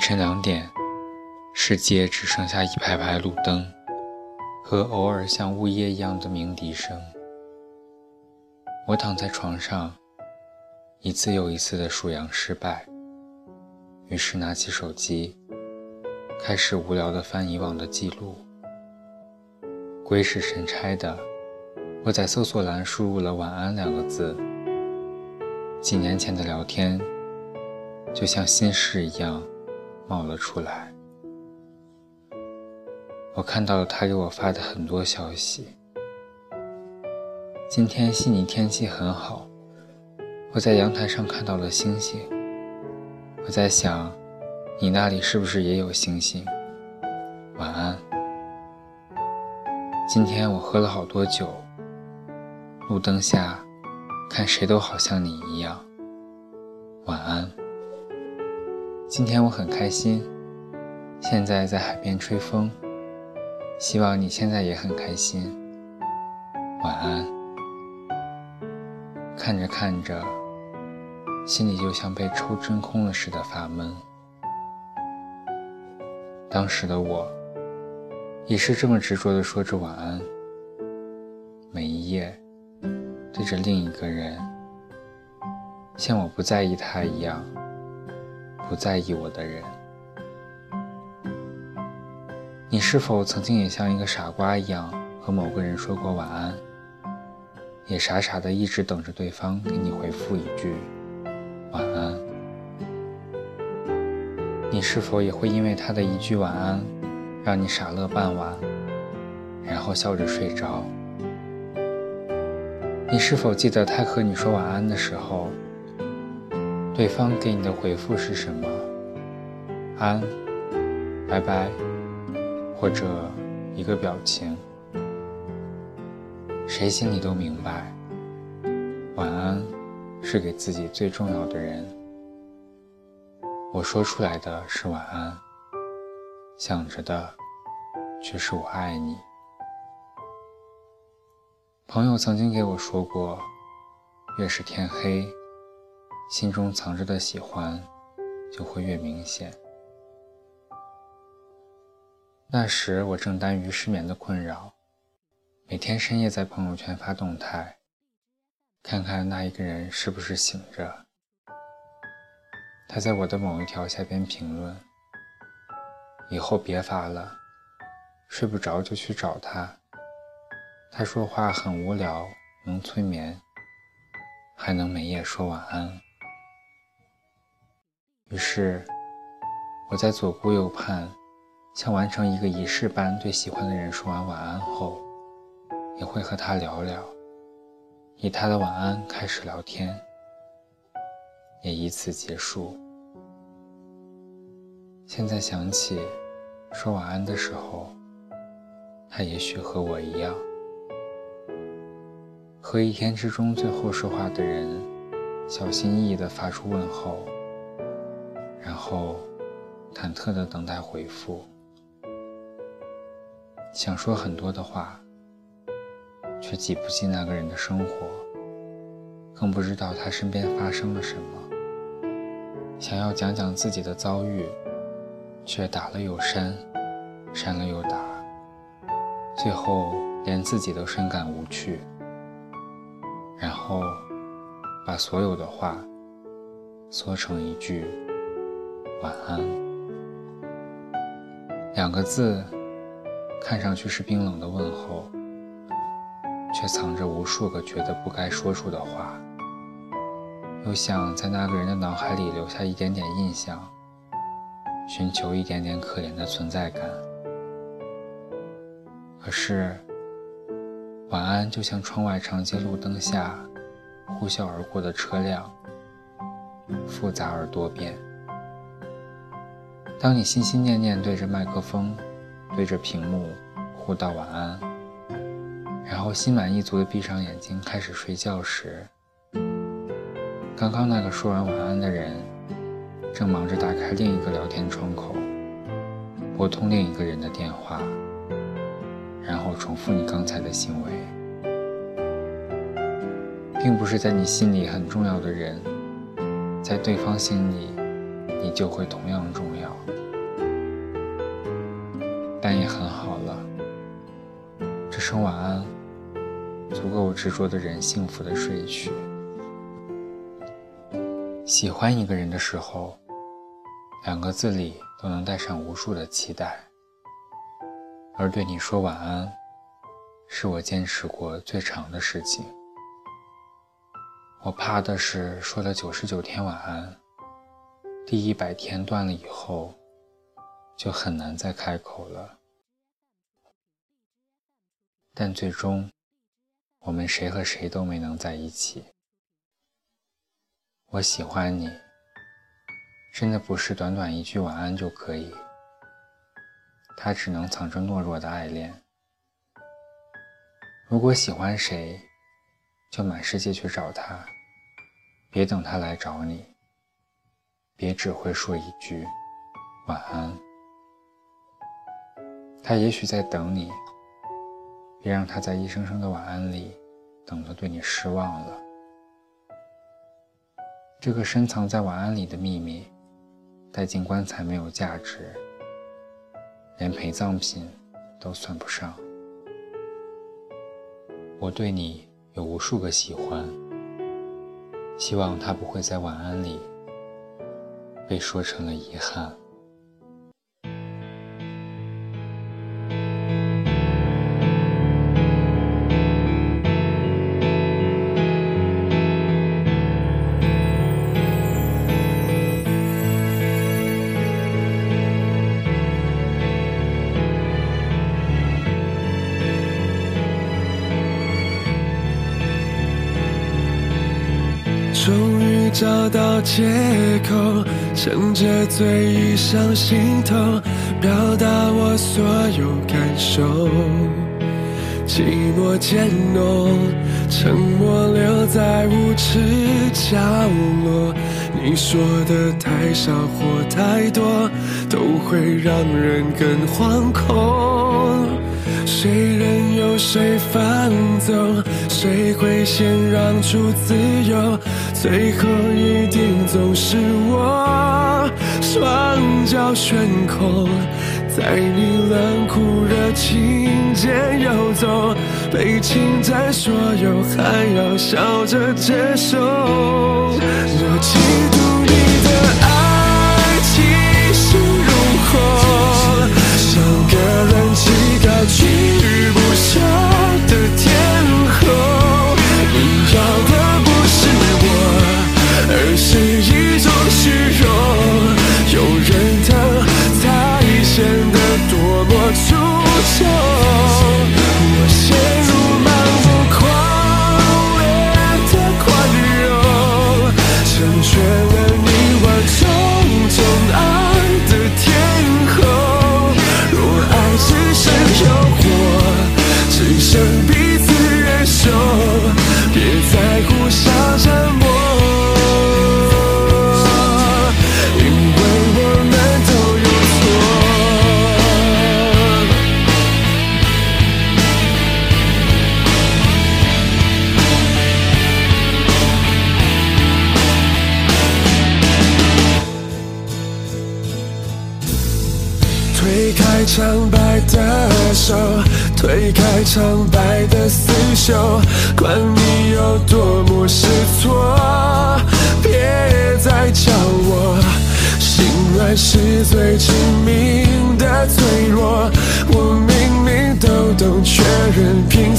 凌晨两点，世界只剩下一排排路灯和偶尔像呜咽一样的鸣笛声。我躺在床上，一次又一次的数羊失败，于是拿起手机，开始无聊的翻以往的记录。鬼使神差的，我在搜索栏输入了“晚安”两个字，几年前的聊天，就像心事一样。冒了出来，我看到了他给我发的很多消息。今天悉尼天气很好，我在阳台上看到了星星。我在想，你那里是不是也有星星？晚安。今天我喝了好多酒，路灯下，看谁都好像你一样。晚安。今天我很开心，现在在海边吹风。希望你现在也很开心。晚安。看着看着，心里就像被抽真空了似的发闷。当时的我，也是这么执着地说着晚安，每一夜对着另一个人，像我不在意他一样。不在意我的人，你是否曾经也像一个傻瓜一样和某个人说过晚安，也傻傻的一直等着对方给你回复一句晚安？你是否也会因为他的一句晚安，让你傻乐半晚，然后笑着睡着？你是否记得他和你说晚安的时候？对方给你的回复是什么？安，拜拜，或者一个表情。谁心里都明白，晚安是给自己最重要的人。我说出来的是晚安，想着的却是我爱你。朋友曾经给我说过，越是天黑。心中藏着的喜欢，就会越明显。那时我正担于失眠的困扰，每天深夜在朋友圈发动态，看看那一个人是不是醒着。他在我的某一条下边评论：“以后别发了，睡不着就去找他。他说话很无聊，能催眠，还能每夜说晚安。”于是，我在左顾右盼，像完成一个仪式般对喜欢的人说完晚安后，也会和他聊聊，以他的晚安开始聊天，也以此结束。现在想起，说晚安的时候，他也许和我一样，和一天之中最后说话的人，小心翼翼地发出问候。然后，忐忑地等待回复，想说很多的话，却挤不进那个人的生活，更不知道他身边发生了什么。想要讲讲自己的遭遇，却打了又删，删了又打，最后连自己都深感无趣。然后，把所有的话缩成一句。晚安，两个字，看上去是冰冷的问候，却藏着无数个觉得不该说出的话。又想在那个人的脑海里留下一点点印象，寻求一点点可怜的存在感。可是，晚安就像窗外长街路灯下呼啸而过的车辆，复杂而多变。当你心心念念对着麦克风、对着屏幕互道晚安，然后心满意足地闭上眼睛开始睡觉时，刚刚那个说完晚安的人，正忙着打开另一个聊天窗口，拨通另一个人的电话，然后重复你刚才的行为，并不是在你心里很重要的人，在对方心里。你就会同样重要。但也很好了，这声晚安，足够执着的人幸福的睡去。喜欢一个人的时候，两个字里都能带上无数的期待，而对你说晚安，是我坚持过最长的事情。我怕的是说了九十九天晚安，第一百天断了以后。就很难再开口了。但最终，我们谁和谁都没能在一起。我喜欢你，真的不是短短一句晚安就可以。他只能藏着懦弱的爱恋。如果喜欢谁，就满世界去找他，别等他来找你。别只会说一句晚安。他也许在等你，别让他在一声声的晚安里等得对你失望了。这个深藏在晚安里的秘密，带进棺材没有价值，连陪葬品都算不上。我对你有无数个喜欢，希望他不会在晚安里被说成了遗憾。终于找到借口，趁着醉意上心头，表达我所有感受。寂寞渐浓，沉默留在无耻角落。你说的太少或太多，都会让人更惶恐。谁任由谁放纵，谁会先让出自由？最后一定总是我，双脚悬空，在你冷酷热情间游走，被侵占所有，还要笑着接受。苍白的手，推开苍白的厮守，管你有多么失措，别再叫我心软是最致命的脆弱。我明明都懂，却仍拼